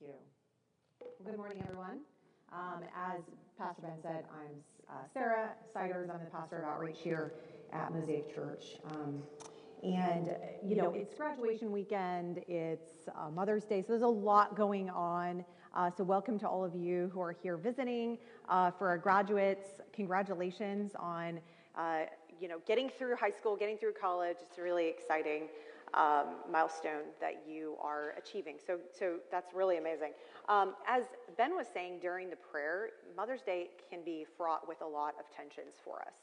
you. Well, good morning, everyone. Um, as Pastor Ben said, I'm uh, Sarah Siders. I'm the pastor of outreach here at Mosaic Church. Um, and, you know, it's graduation weekend, it's uh, Mother's Day, so there's a lot going on. Uh, so, welcome to all of you who are here visiting. Uh, for our graduates, congratulations on, uh, you know, getting through high school, getting through college. It's really exciting um, milestone that you are achieving. So, so that's really amazing. Um, as Ben was saying during the prayer, Mother's Day can be fraught with a lot of tensions for us.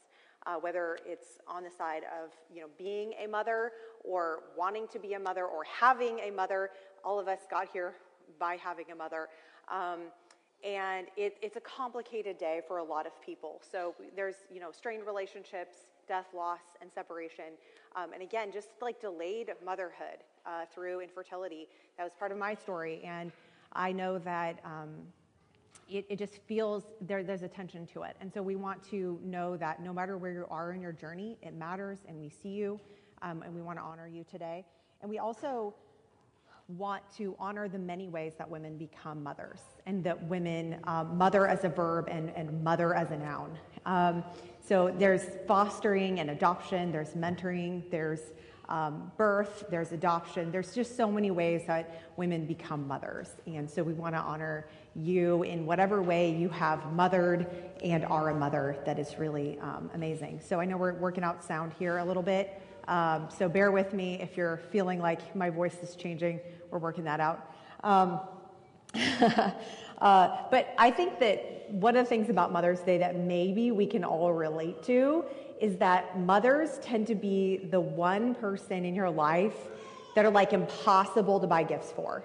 Uh, whether it's on the side of you know being a mother or wanting to be a mother or having a mother, all of us got here by having a mother. Um, and it, it's a complicated day for a lot of people. So there's you know strained relationships, death, loss, and separation. Um, and again, just like delayed motherhood uh, through infertility. That was part of my story. And I know that um, it, it, just feels there, there's a tension to it. And so we want to know that no matter where you are in your journey, it matters and we see you um, and we want to honor you today. And we also want to honor the many ways that women become mothers and that women um, mother as a verb and, and mother as a noun. Um, so there's fostering and adoption, there's mentoring, there's um, birth, there's adoption. There's just so many ways that women become mothers. And so we want to honor you in whatever way you have mothered and are a mother. That is really um, amazing. So I know we're working out sound here a little bit. Um, so bear with me if you're feeling like my voice is changing. We're working that out. Um, uh, but I think that one of the things about Mother's Day that maybe we can all relate to is that mothers tend to be the one person in your life that are like impossible to buy gifts for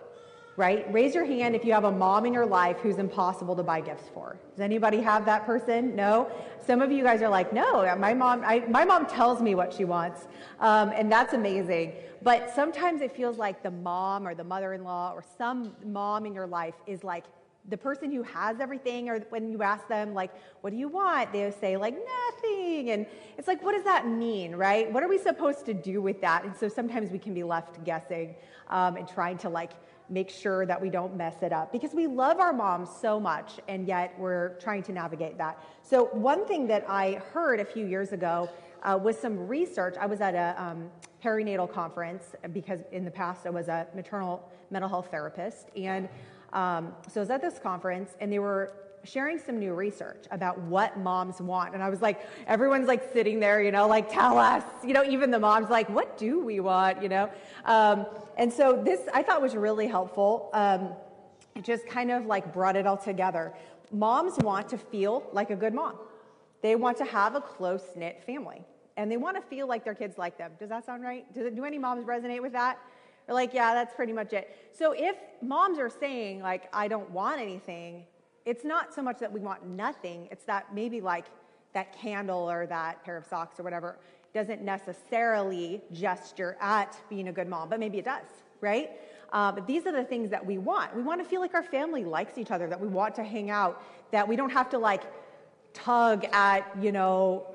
right? Raise your hand if you have a mom in your life who's impossible to buy gifts for. Does anybody have that person? No? Some of you guys are like, no, my mom, I, my mom tells me what she wants. Um, and that's amazing. But sometimes it feels like the mom or the mother-in-law or some mom in your life is like the person who has everything or when you ask them like what do you want they say like nothing and it's like what does that mean right what are we supposed to do with that and so sometimes we can be left guessing um, and trying to like make sure that we don't mess it up because we love our moms so much and yet we're trying to navigate that. So, one thing that I heard a few years ago uh, was some research. I was at a um, perinatal conference because in the past I was a maternal mental health therapist. And um, so I was at this conference and they were sharing some new research about what moms want. And I was like, everyone's like sitting there, you know, like, tell us, you know, even the mom's like, what do we want, you know? Um, and so this I thought was really helpful. Um, it just kind of like brought it all together. Moms want to feel like a good mom. They want to have a close knit family and they want to feel like their kids like them. Does that sound right? Do, do any moms resonate with that? They're like, yeah, that's pretty much it. So if moms are saying, like, I don't want anything, it's not so much that we want nothing, it's that maybe like that candle or that pair of socks or whatever doesn't necessarily gesture at being a good mom, but maybe it does, right? Uh, but these are the things that we want. We want to feel like our family likes each other, that we want to hang out, that we don't have to like tug at, you know,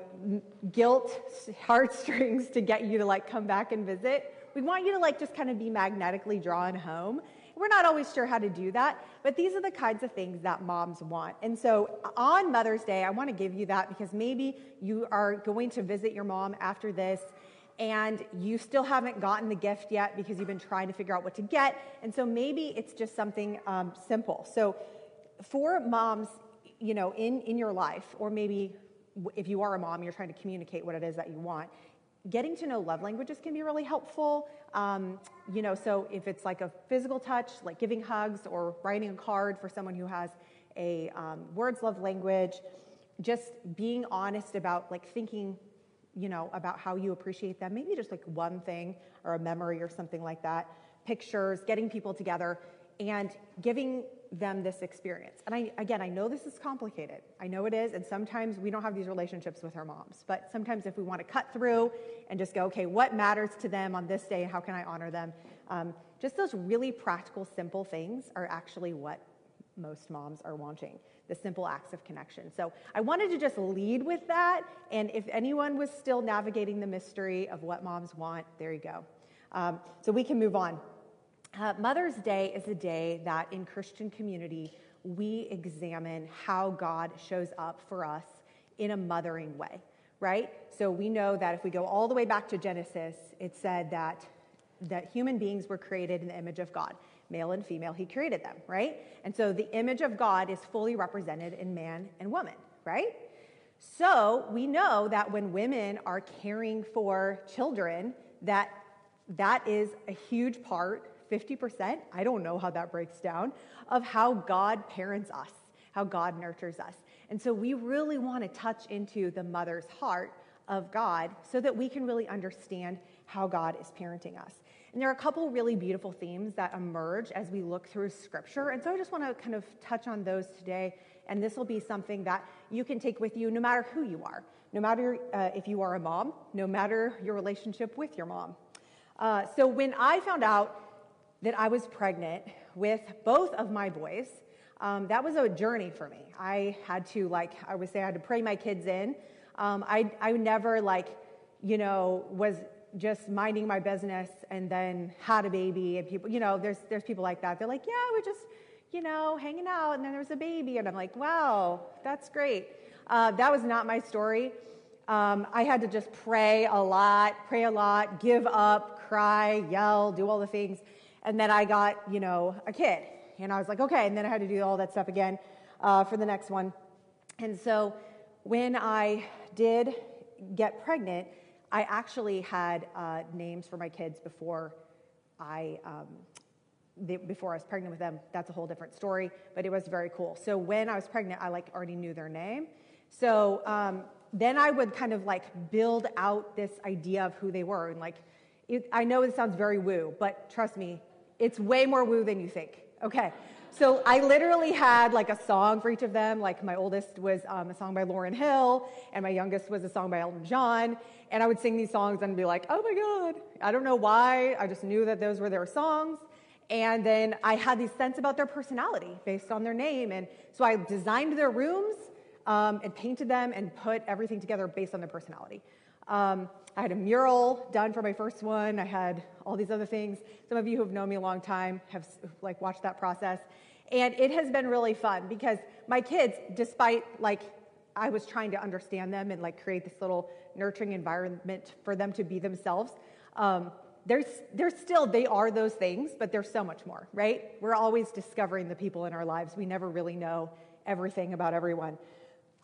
guilt heartstrings to get you to like come back and visit. We want you to like just kind of be magnetically drawn home. We're not always sure how to do that, but these are the kinds of things that moms want. And so on Mother's Day, I want to give you that because maybe you are going to visit your mom after this and you still haven't gotten the gift yet because you've been trying to figure out what to get. And so maybe it's just something um, simple. So for moms, you know, in, in your life, or maybe if you are a mom, you're trying to communicate what it is that you want, getting to know love languages can be really helpful. Um, you know, so if it's like a physical touch, like giving hugs or writing a card for someone who has a um, words love language, just being honest about like thinking, you know, about how you appreciate them. Maybe just like one thing or a memory or something like that. Pictures, getting people together, and giving them this experience. And I, again, I know this is complicated. I know it is. And sometimes we don't have these relationships with our moms. But sometimes if we want to cut through and just go, okay, what matters to them on this day? How can I honor them? Um, just those really practical, simple things are actually what most moms are wanting the simple acts of connection. So I wanted to just lead with that. And if anyone was still navigating the mystery of what moms want, there you go. Um, so we can move on. Uh, Mother's Day is a day that in Christian community we examine how God shows up for us in a mothering way, right? So we know that if we go all the way back to Genesis, it said that that human beings were created in the image of God, male and female, he created them, right? And so the image of God is fully represented in man and woman, right? So we know that when women are caring for children, that that is a huge part, 50%, I don't know how that breaks down, of how God parents us, how God nurtures us. And so we really want to touch into the mother's heart of God so that we can really understand how God is parenting us. And there are a couple really beautiful themes that emerge as we look through scripture. And so I just want to kind of touch on those today. And this will be something that you can take with you no matter who you are, no matter uh, if you are a mom, no matter your relationship with your mom. Uh, so when I found out that I was pregnant with both of my boys, um, that was a journey for me. I had to, like, I would say, I had to pray my kids in. Um, I, I never, like, you know, was just minding my business and then had a baby and people, you know, there's, there's people like that. They're like, yeah, we're just, you know, hanging out and then there's a baby. And I'm like, wow, that's great. Uh, that was not my story. Um, I had to just pray a lot, pray a lot, give up, cry, yell, do all the things. And then I got, you know, a kid. And I was like, okay. And then I had to do all that stuff again uh, for the next one. And so when I did get pregnant, I actually had uh, names for my kids before I um, before I was pregnant with them. That's a whole different story, but it was very cool. So when I was pregnant, I like already knew their name. So um, then I would kind of like build out this idea of who they were, and like it, I know it sounds very woo, but trust me, it's way more woo than you think. Okay. So I literally had like a song for each of them. Like my oldest was um, a song by Lauryn Hill, and my youngest was a song by Elton John. And I would sing these songs and be like, oh my God. I don't know why. I just knew that those were their songs. And then I had these sense about their personality based on their name. And so I designed their rooms um, and painted them and put everything together based on their personality. Um, I had a mural done for my first one. I had all these other things. Some of you who have known me a long time have like watched that process. And it has been really fun because my kids, despite like I was trying to understand them and like create this little nurturing environment for them to be themselves, um, there's, there's still, they are those things, but there's so much more, right? We're always discovering the people in our lives. We never really know everything about everyone.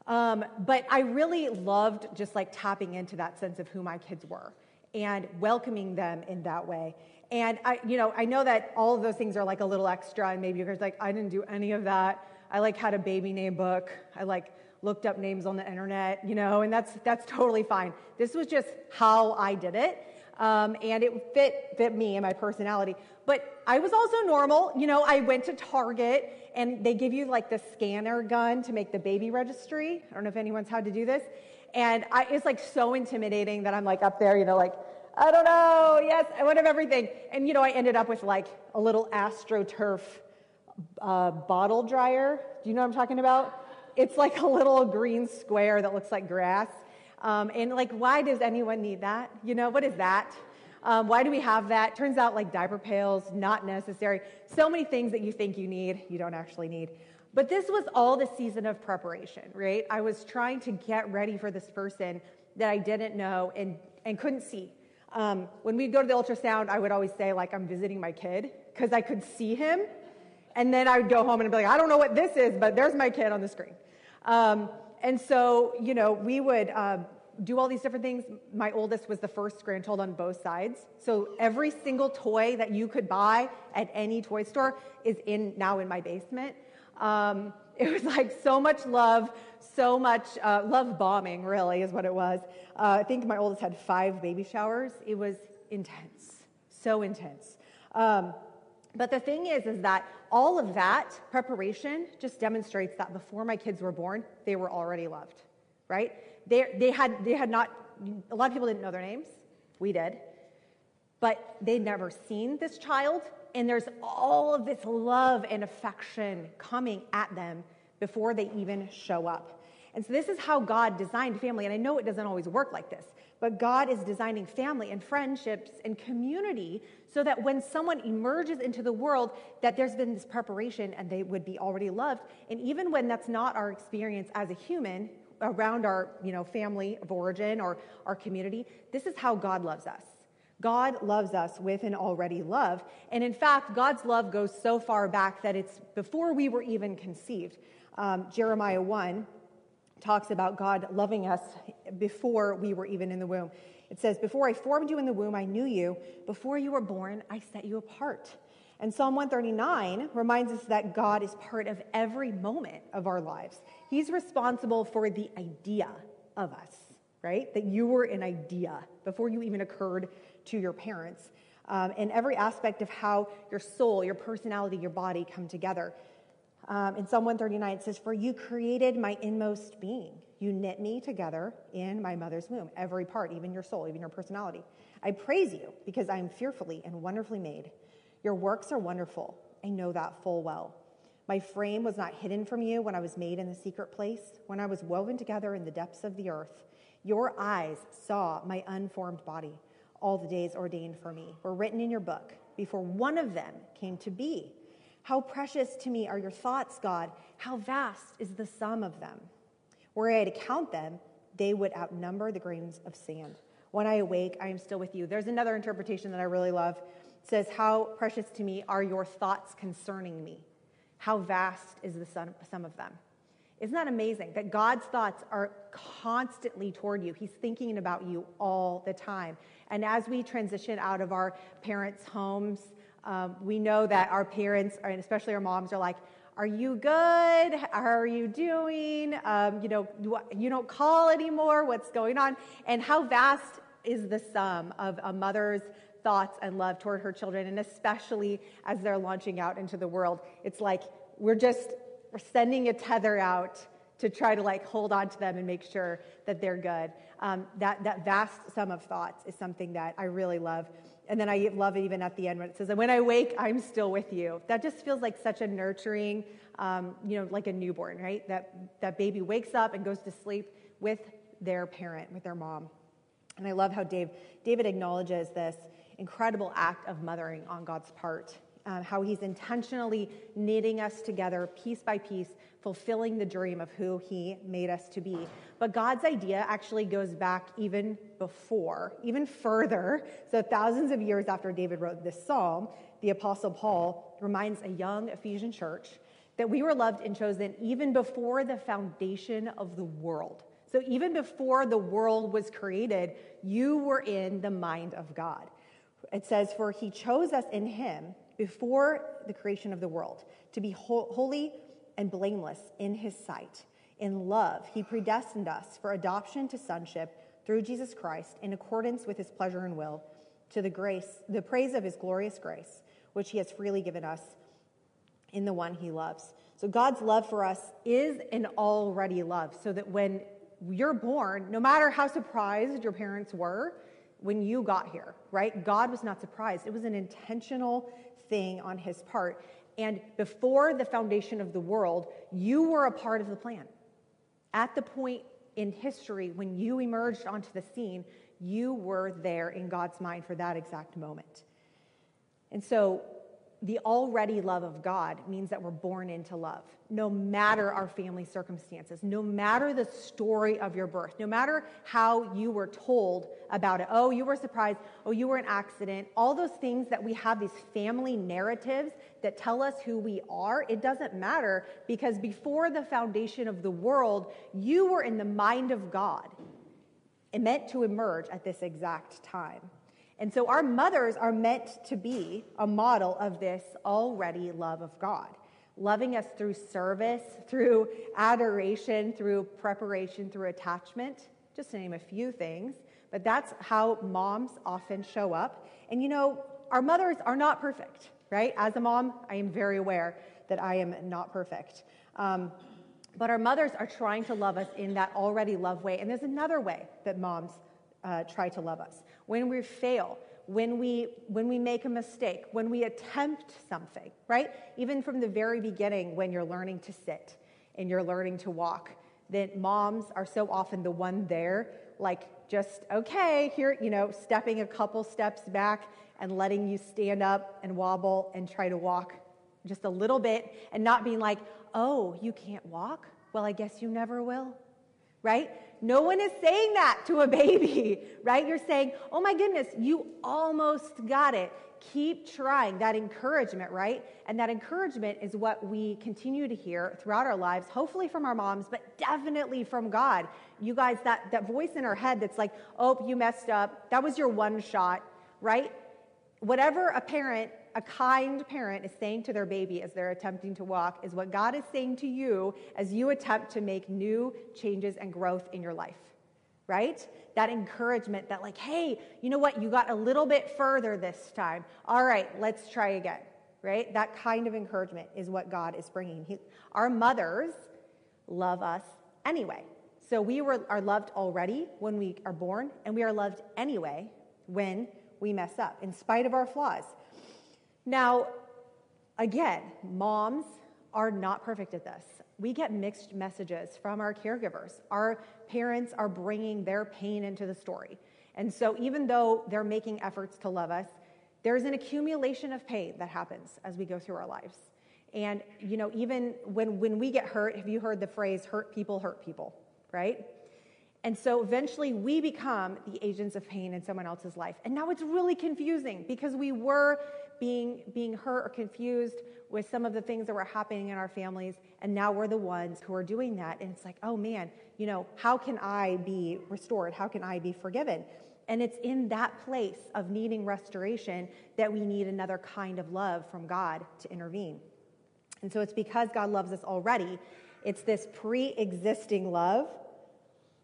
Um, but I really loved just like tapping into that sense of who my kids were and welcoming them in that way. And I, you know, I know that all of those things are like a little extra, and maybe you're guys like, I didn't do any of that. I like had a baby name book. I like looked up names on the internet, you know, and that's that's totally fine. This was just how I did it, um, and it fit fit me and my personality. But I was also normal, you know. I went to Target, and they give you like the scanner gun to make the baby registry. I don't know if anyone's had to do this, and I, it's like so intimidating that I'm like up there, you know, like I don't know. Yes, I would have everything. And you know, I ended up with like a little AstroTurf uh, bottle dryer. Do you know what I'm talking about? It's like a little green square that looks like grass. Um, and like, why does anyone need that? You know, what is that? Um, why do we have that? Turns out, like diaper pails, not necessary. So many things that you think you need, you don't actually need. But this was all the season of preparation, right? I was trying to get ready for this person that I didn't know and, and couldn't see. Um, when we'd go to the ultrasound, I would always say, like, I'm visiting my kid because I could see him. And then I would go home and be like, I don't know what this is, but there's my kid on the screen. Um, and so, you know, we would uh, do all these different things. My oldest was the first grandchild on both sides. So every single toy that you could buy at any toy store is in now in my basement. Um, it was like so much love, so much uh, love bombing, really, is what it was. Uh, I think my oldest had five baby showers. It was intense, so intense. Um, but the thing is, is that all of that preparation just demonstrates that before my kids were born, they were already loved, right? They, they, had, they had not, a lot of people didn't know their names. We did. But they'd never seen this child. And there's all of this love and affection coming at them before they even show up. And so this is how God designed family. And I know it doesn't always work like this, but God is designing family and friendships and community so that when someone emerges into the world, that there's been this preparation and they would be already loved. And even when that's not our experience as a human around our, you know, family of origin or our community, this is how God loves us. God loves us with an already love. And in fact, God's love goes so far back that it's before we were even conceived. Um, Jeremiah 1 talks about God loving us before we were even in the womb. It says, Before I formed you in the womb, I knew you. Before you were born, I set you apart. And Psalm 139 reminds us that God is part of every moment of our lives. He's responsible for the idea of us, right? That you were an idea before you even occurred to your parents. Um, and every aspect of how your soul, your personality, your body come together. Um, in Psalm 139, it says, For you created my inmost being. You knit me together in my mother's womb, every part, even your soul, even your personality. I praise you because I am fearfully and wonderfully made. Your works are wonderful. I know that full well. My frame was not hidden from you when I was made in the secret place, when I was woven together in the depths of the earth. Your eyes saw my unformed body all the days ordained for me were written in your book before one of them came to be. How precious to me are your thoughts, God. How vast is the sum of them. Were I to count them, they would outnumber the grains of sand. When I awake, I am still with you. There's another interpretation that I really love. It says, How precious to me are your thoughts concerning me. How vast is the sum of them. Isn't that amazing that God's thoughts are constantly toward you? He's thinking about you all the time. And as we transition out of our parents' homes, um, we know that our parents, and especially our moms, are like, are you good? How are you doing? Um, you know, you don't call anymore. What's going on? And how vast is the sum of a mother's thoughts and love toward her children, and especially as they're launching out into the world. It's like we're just we're sending a tether out to try to like hold on to them and make sure that they're good. Um, that, that vast sum of thoughts is something that I really love. And then I love it even at the end when it says, and when I wake, I'm still with you. That just feels like such a nurturing, um, you know, like a newborn, right? That, that baby wakes up and goes to sleep with their parent, with their mom. And I love how Dave, David acknowledges this incredible act of mothering on God's part um, how he's intentionally knitting us together piece by piece, fulfilling the dream of who he made us to be. But God's idea actually goes back even before, even further. So, thousands of years after David wrote this psalm, the Apostle Paul reminds a young Ephesian church that we were loved and chosen even before the foundation of the world. So, even before the world was created, you were in the mind of God. It says, For he chose us in him before the creation of the world to be holy and blameless in his sight. In love, he predestined us for adoption to sonship through Jesus Christ in accordance with his pleasure and will to the grace, the praise of his glorious grace, which he has freely given us in the one he loves. So God's love for us is an already love, so that when you're born, no matter how surprised your parents were when you got here, right? God was not surprised. It was an intentional thing on his part. And before the foundation of the world, you were a part of the plan. At the point in history when you emerged onto the scene, you were there in God's mind for that exact moment. And so the already love of God means that we're born into love, no matter our family circumstances, no matter the story of your birth, no matter how you were told about it. Oh, you were surprised. Oh, you were an accident. All those things that we have, these family narratives that tell us who we are, it doesn't matter because before the foundation of the world, you were in the mind of God and meant to emerge at this exact time. And so our mothers are meant to be a model of this already love of God, loving us through service, through adoration, through preparation, through attachment, just to name a few things. But that's how moms often show up. And you know, our mothers are not perfect, right? As a mom, I am very aware that I am not perfect. Um, but our mothers are trying to love us in that already love way. And there's another way that moms uh, try to love us. When we fail, when we when we make a mistake, when we attempt something, right? Even from the very beginning when you're learning to sit and you're learning to walk, that moms are so often the one there, like just, okay, here, you know, stepping a couple steps back and letting you stand up and wobble and try to walk just a little bit and not being like, oh, you can't walk? Well, I guess you never will. Right? No one is saying that to a baby, right? You're saying, oh my goodness, you almost got it. Keep trying. That encouragement, right? And that encouragement is what we continue to hear throughout our lives, hopefully from our moms, but definitely from God. You guys, that, that voice in our head that's like, oh, you messed up. That was your one shot, right? Whatever a parent a kind parent is saying to their baby as they're attempting to walk is what God is saying to you as you attempt to make new changes and growth in your life, right? That encouragement that, like, hey, you know what? You got a little bit further this time. All right, let's try again, right? That kind of encouragement is what God is bringing. He, our mothers love us anyway. So we were, are loved already when we are born, and we are loved anyway when we mess up, in spite of our flaws. Now, again, moms are not perfect at this. We get mixed messages from our caregivers. Our parents are bringing their pain into the story. And so, even though they're making efforts to love us, there's an accumulation of pain that happens as we go through our lives. And, you know, even when, when we get hurt, have you heard the phrase, hurt people hurt people, right? And so eventually we become the agents of pain in someone else's life. And now it's really confusing because we were being, being hurt or confused with some of the things that were happening in our families. And now we're the ones who are doing that. And it's like, oh man, you know, how can I be restored? How can I be forgiven? And it's in that place of needing restoration that we need another kind of love from God to intervene. And so it's because God loves us already. It's this pre existing love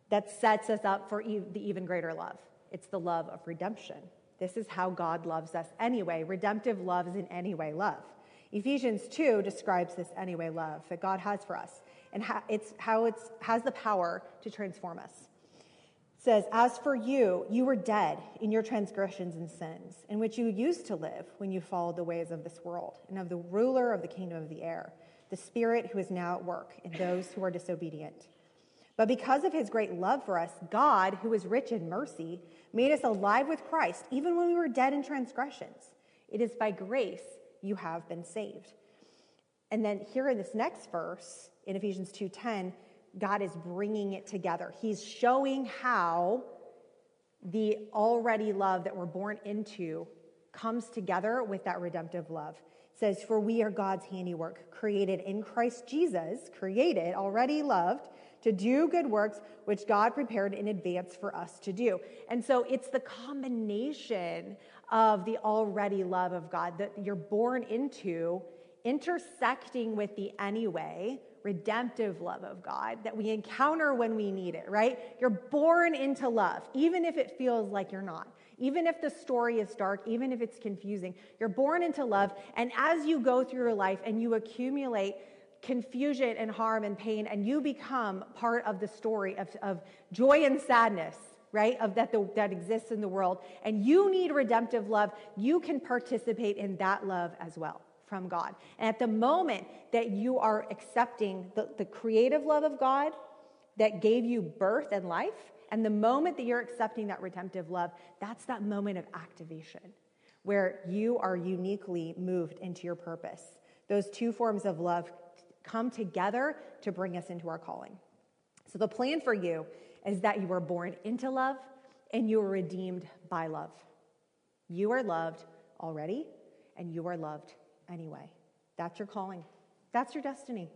that sets us up for the even greater love. It's the love of redemption. This is how God loves us anyway. Redemptive love is in any way love. Ephesians 2 describes this anyway love that God has for us and how it's how it's has the power to transform us. It says, As for you, you were dead in your transgressions and sins, in which you used to live when you followed the ways of this world and of the ruler of the kingdom of the air, the spirit who is now at work in those who are disobedient. But because of his great love for us, God, who is rich in mercy, made us alive with Christ, even when we were dead in transgressions. It is by grace you have been saved. And then here in this next verse, in Ephesians 2:10, God is bringing it together. He's showing how the already love that we're born into comes together with that redemptive love. It says, For we are God's handiwork, created in Christ Jesus, created, already loved to do good works which God prepared in advance for us to do. And so it's the combination of the already love of God that you're born into, intersecting with the anyway, redemptive love of God that we encounter when we need it, right? You're born into love, even if it feels like you're not. Even if the story is dark, even if it's confusing, you're born into love. And as you go through your life and you accumulate confusion and harm and pain, and you become part of the story of, of joy and sadness, right? Of that, the, that exists in the world, and you need redemptive love, you can participate in that love as well from God. And at the moment that you are accepting the, the creative love of God that gave you birth and life, and the moment that you're accepting that redemptive love, that's that moment of activation where you are uniquely moved into your purpose. Those two forms of love come together to bring us into our calling. So, the plan for you is that you were born into love and you were redeemed by love. You are loved already and you are loved anyway. That's your calling, that's your destiny.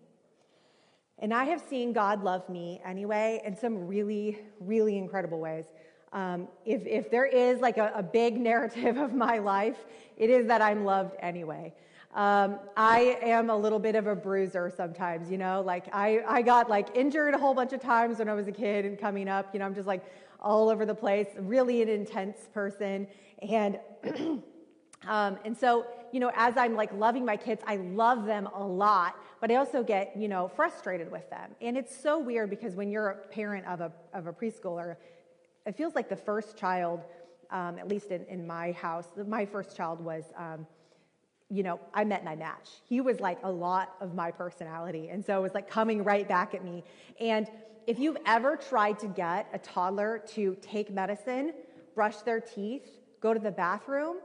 And I have seen God love me anyway in some really, really incredible ways. Um, if, if there is like a, a big narrative of my life, it is that I'm loved anyway. Um, I am a little bit of a bruiser sometimes, you know, like I, I got like injured a whole bunch of times when I was a kid and coming up, you know, I'm just like all over the place, really an intense person. And, um, and so, you know, as I'm like loving my kids, I love them a lot, but I also get, you know, frustrated with them. And it's so weird because when you're a parent of a, of a preschooler, it feels like the first child, um, at least in, in my house, my first child was, um, you know, I met I matched. He was like a lot of my personality. And so it was like coming right back at me. And if you've ever tried to get a toddler to take medicine, brush their teeth, go to the bathroom,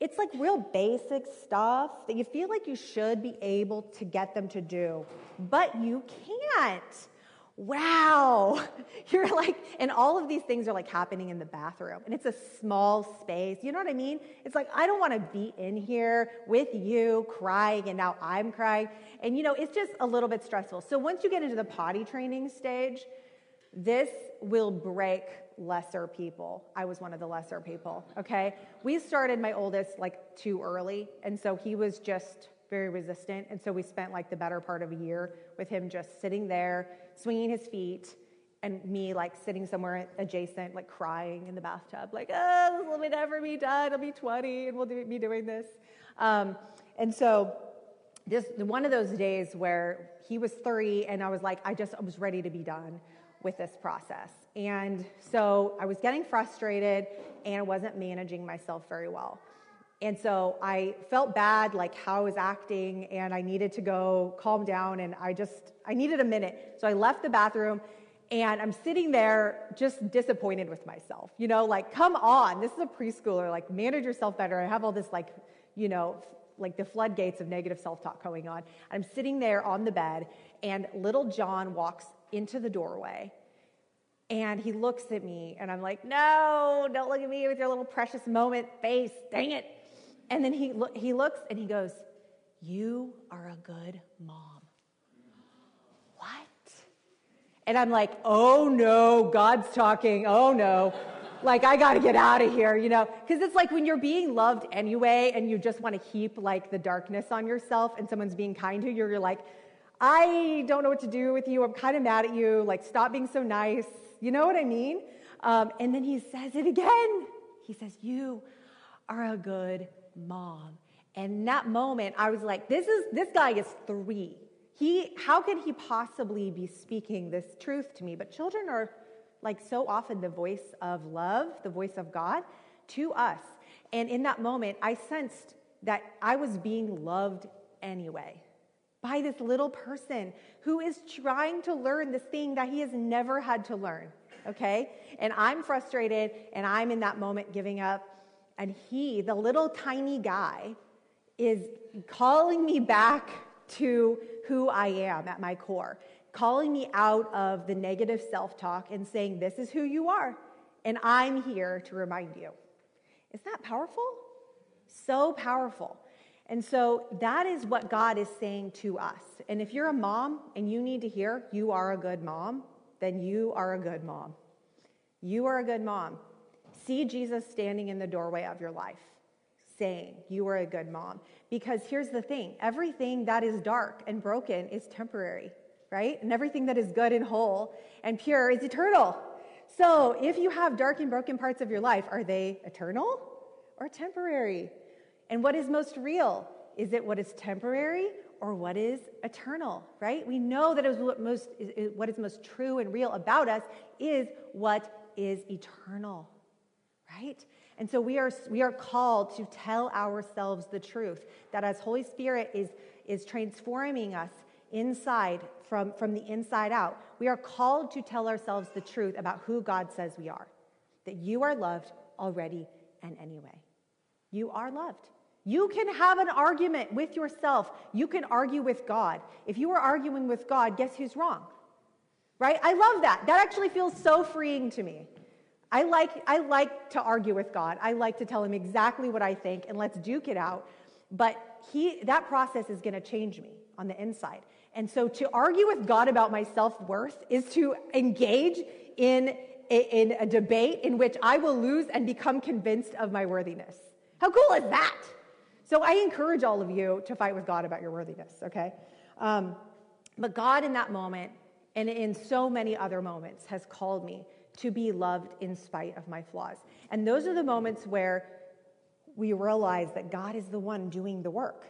it's like real basic stuff that you feel like you should be able to get them to do, but you can't wow, you're like, and all of these things are like happening in the bathroom. And it's a small space. You know what I mean? It's like, I don't want to be in here with you crying, and now I'm crying. And you know, it's just a little bit stressful. So once you get into the potty training stage, this will break lesser people. I was one of the lesser people, okay? We started my oldest like too early, and so he was just very resistant. And so we spent like the better part of a year with him just sitting there, swinging his feet, and me like sitting somewhere adjacent, like crying in the bathtub, like, oh, this will never be done. I'll be 20 and we'll do, be doing this. Um, and so this one of those days where he was three and I was like, I just I was ready to be done with this process. And so I was getting frustrated and I wasn't managing myself very well. And so I felt bad, like how I was acting, and I needed to go calm down. And I just, I needed a minute. So I left the bathroom and I'm sitting there just disappointed with myself. You know, like, come on, this is a preschooler, like, manage yourself better. I have all this, like, you know, like the floodgates of negative self talk going on. I'm sitting there on the bed, and little John walks into the doorway. And he looks at me, and I'm like, no, don't look at me with your little precious moment face. Dang it. And then he, lo- he looks and he goes, You are a good mom. What? And I'm like, Oh no, God's talking. Oh no. Like, I got to get out of here, you know? Because it's like when you're being loved anyway and you just want to heap like the darkness on yourself and someone's being kind to you, you're like, I don't know what to do with you. I'm kind of mad at you. Like, stop being so nice. You know what I mean? Um, and then he says it again. He says, You are a good mom. And that moment, I was like, this is this guy is three. He, how could he possibly be speaking this truth to me? But children are like so often the voice of love, the voice of God to us. And in that moment, I sensed that I was being loved anyway by this little person who is trying to learn this thing that he has never had to learn. Okay? And I'm frustrated and I'm in that moment giving up. And he, the little tiny guy, is calling me back to who I am at my core, calling me out of the negative self talk and saying, This is who you are, and I'm here to remind you. Is that powerful? So powerful. And so that is what God is saying to us. And if you're a mom and you need to hear you are a good mom, then you are a good mom. You are a good mom. See Jesus standing in the doorway of your life, saying, You are a good mom. Because here's the thing everything that is dark and broken is temporary, right? And everything that is good and whole and pure is eternal. So if you have dark and broken parts of your life, are they eternal or temporary? And what is most real? Is it what is temporary or what is eternal, right? We know that what, most, what is most true and real about us is what is eternal right? And so we are, we are called to tell ourselves the truth that as Holy Spirit is, is transforming us inside from, from the inside out, we are called to tell ourselves the truth about who God says we are. That you are loved already and anyway. You are loved. You can have an argument with yourself. You can argue with God. If you are arguing with God, guess who's wrong? Right? I love that. That actually feels so freeing to me. I like, I like to argue with God. I like to tell him exactly what I think and let's duke it out. But he, that process is going to change me on the inside. And so to argue with God about my self worth is to engage in a, in a debate in which I will lose and become convinced of my worthiness. How cool is that? So I encourage all of you to fight with God about your worthiness, okay? Um, but God in that moment and in so many other moments has called me to be loved in spite of my flaws. And those are the moments where we realize that God is the one doing the work,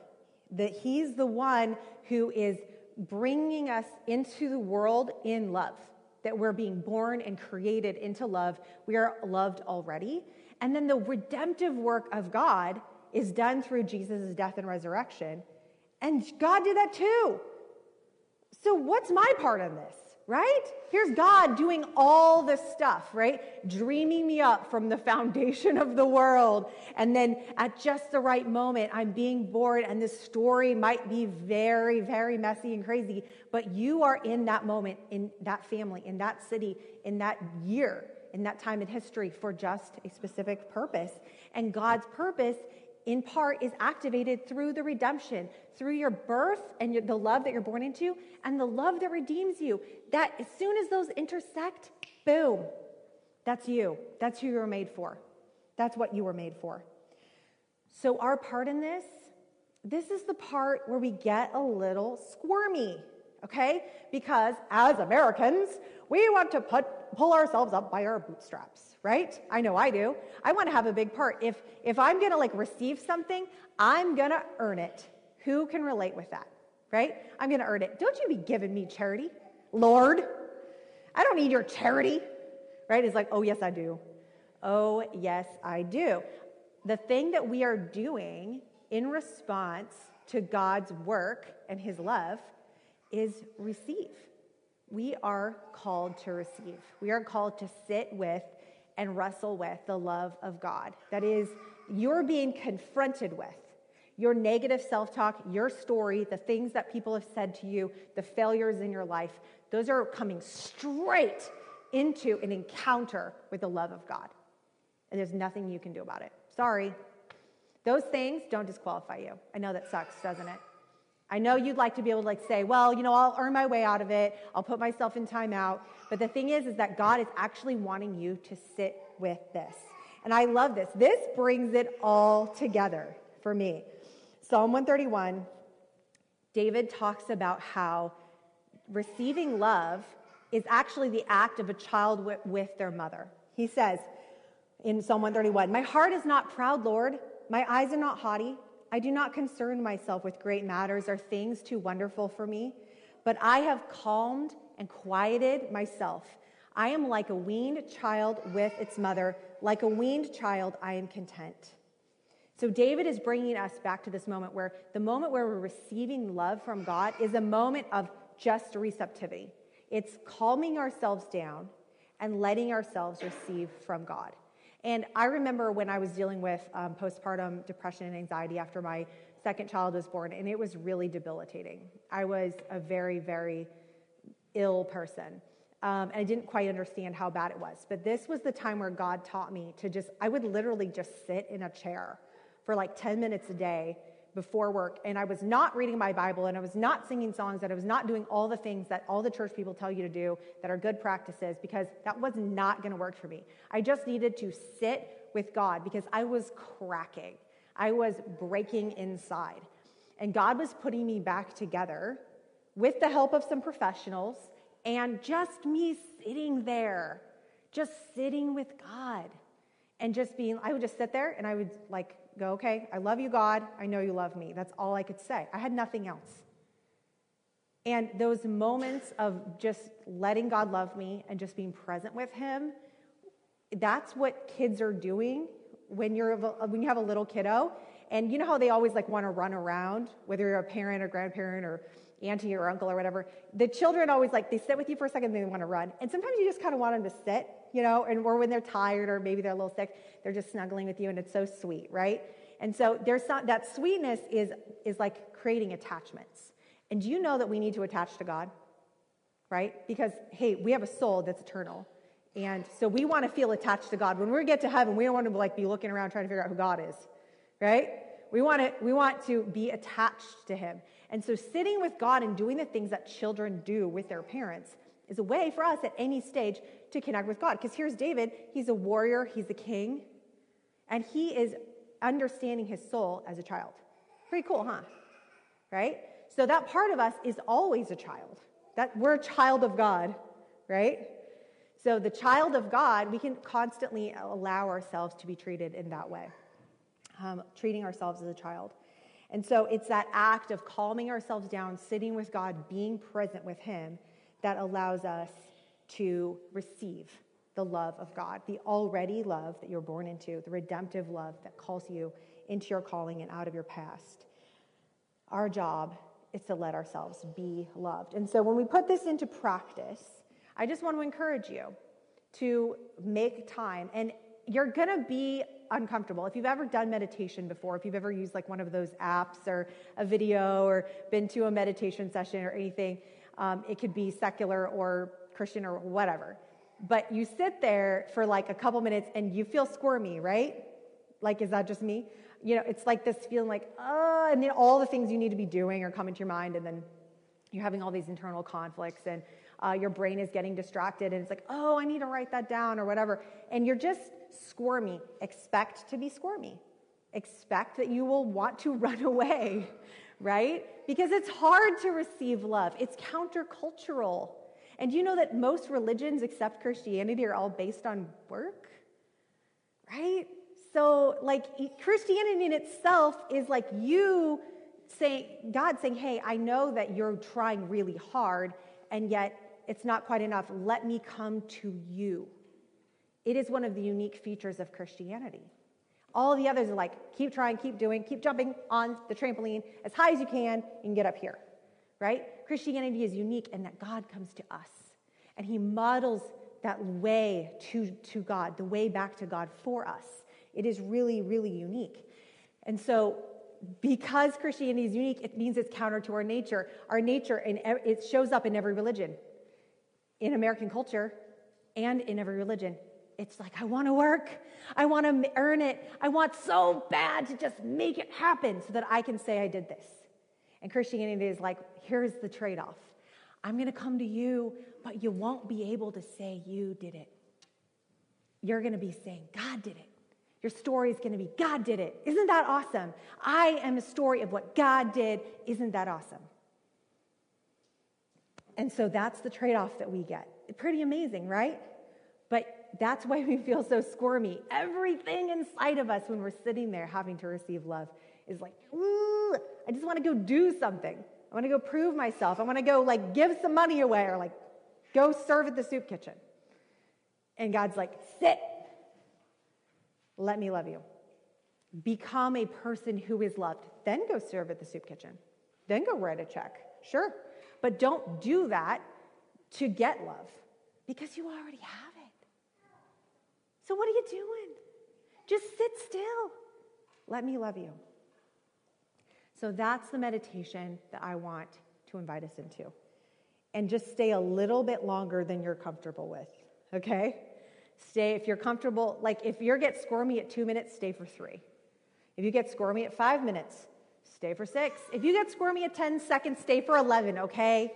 that He's the one who is bringing us into the world in love, that we're being born and created into love. We are loved already. And then the redemptive work of God is done through Jesus' death and resurrection. And God did that too. So, what's my part in this? Right? Here's God doing all this stuff, right? Dreaming me up from the foundation of the world. And then at just the right moment, I'm being bored, and this story might be very, very messy and crazy, but you are in that moment, in that family, in that city, in that year, in that time in history for just a specific purpose. And God's purpose in part is activated through the redemption, through your birth and your, the love that you're born into, and the love that redeems you. That as soon as those intersect, boom, that's you. That's who you were made for. That's what you were made for. So, our part in this, this is the part where we get a little squirmy, okay? Because as Americans, we want to put, pull ourselves up by our bootstraps right? I know I do. I want to have a big part. If if I'm going to like receive something, I'm going to earn it. Who can relate with that? Right? I'm going to earn it. Don't you be giving me charity. Lord, I don't need your charity. Right? It's like, "Oh, yes, I do." Oh, yes, I do. The thing that we are doing in response to God's work and his love is receive. We are called to receive. We are called to sit with and wrestle with the love of God. That is, you're being confronted with your negative self talk, your story, the things that people have said to you, the failures in your life. Those are coming straight into an encounter with the love of God. And there's nothing you can do about it. Sorry. Those things don't disqualify you. I know that sucks, doesn't it? I know you'd like to be able to like say, well, you know, I'll earn my way out of it. I'll put myself in timeout. But the thing is, is that God is actually wanting you to sit with this. And I love this. This brings it all together for me. Psalm 131, David talks about how receiving love is actually the act of a child with, with their mother. He says in Psalm 131, My heart is not proud, Lord. My eyes are not haughty. I do not concern myself with great matters or things too wonderful for me, but I have calmed and quieted myself. I am like a weaned child with its mother. Like a weaned child, I am content. So David is bringing us back to this moment where the moment where we're receiving love from God is a moment of just receptivity. It's calming ourselves down and letting ourselves receive from God. And I remember when I was dealing with um, postpartum depression and anxiety after my second child was born, and it was really debilitating. I was a very, very ill person. Um, and I didn't quite understand how bad it was. But this was the time where God taught me to just, I would literally just sit in a chair for like 10 minutes a day before work. And I was not reading my Bible and I was not singing songs and I was not doing all the things that all the church people tell you to do that are good practices because that was not going to work for me. I just needed to sit with God because I was cracking, I was breaking inside. And God was putting me back together with the help of some professionals and just me sitting there, just sitting with God and just being, I would just sit there and I would like go, okay, I love you, God. I know you love me. That's all I could say. I had nothing else. And those moments of just letting God love me and just being present with Him, that's what kids are doing when, you're, when you have a little kiddo. And you know how they always like want to run around, whether you're a parent or grandparent or auntie or uncle or whatever. The children always like, they sit with you for a second, they want to run. And sometimes you just kind of want them to sit you know, and or when they're tired or maybe they're a little sick, they're just snuggling with you and it's so sweet, right? And so there's that sweetness is, is like creating attachments. And do you know that we need to attach to God? Right? Because, hey, we have a soul that's eternal. And so we want to feel attached to God. When we get to heaven, we don't want to like be looking around trying to figure out who God is. Right? We want to, we want to be attached to him. And so sitting with God and doing the things that children do with their parents is a way for us at any stage to connect with God. Because here's David, he's a warrior, he's a king, and he is understanding his soul as a child. Pretty cool, huh? Right? So that part of us is always a child. That we're a child of God, right? So the child of God, we can constantly allow ourselves to be treated in that way, um, treating ourselves as a child. And so it's that act of calming ourselves down, sitting with God, being present with Him, that allows us to receive the love of God, the already love that you're born into, the redemptive love that calls you into your calling and out of your past. Our job is to let ourselves be loved. And so when we put this into practice, I just want to encourage you to make time. And you're going to be uncomfortable. If you've ever done meditation before, if you've ever used like one of those apps or a video or been to a meditation session or anything, um, it could be secular or Christian or whatever. But you sit there for like a couple minutes and you feel squirmy, right? Like, is that just me? You know, it's like this feeling like, oh, and then all the things you need to be doing are coming to your mind, and then you're having all these internal conflicts, and uh, your brain is getting distracted, and it's like, oh, I need to write that down or whatever. And you're just squirmy. Expect to be squirmy. Expect that you will want to run away, right? Because it's hard to receive love, it's countercultural. And you know that most religions except Christianity are all based on work? Right? So, like, Christianity in itself is like you saying, God saying, hey, I know that you're trying really hard, and yet it's not quite enough. Let me come to you. It is one of the unique features of Christianity. All the others are like, keep trying, keep doing, keep jumping on the trampoline as high as you can, can get up here, right? Christianity is unique in that God comes to us and he models that way to, to God, the way back to God for us. It is really, really unique. And so, because Christianity is unique, it means it's counter to our nature. Our nature, and it shows up in every religion, in American culture, and in every religion. It's like, I want to work. I want to earn it. I want so bad to just make it happen so that I can say I did this. And Christianity is like, here's the trade off I'm going to come to you, but you won't be able to say you did it. You're going to be saying, God did it. Your story is going to be, God did it. Isn't that awesome? I am a story of what God did. Isn't that awesome? And so that's the trade off that we get. Pretty amazing, right? But that's why we feel so squirmy. Everything inside of us when we're sitting there having to receive love is like, ooh, I just want to go do something. I want to go prove myself. I want to go like give some money away or like go serve at the soup kitchen. And God's like, sit. Let me love you. Become a person who is loved. Then go serve at the soup kitchen. Then go write a check. Sure. But don't do that to get love because you already have. So what are you doing? Just sit still. Let me love you. So that's the meditation that I want to invite us into. And just stay a little bit longer than you're comfortable with, okay? Stay, if you're comfortable, like if you get squirmy at two minutes, stay for three. If you get squirmy at five minutes, stay for six. If you get squirmy at 10 seconds, stay for 11, okay?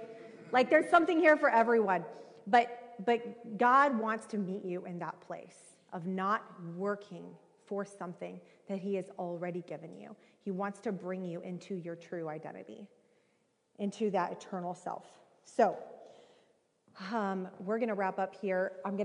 Like there's something here for everyone. But, but God wants to meet you in that place of not working for something that He has already given you. He wants to bring you into your true identity, into that eternal self. So, um, we're going to wrap up here. I'm going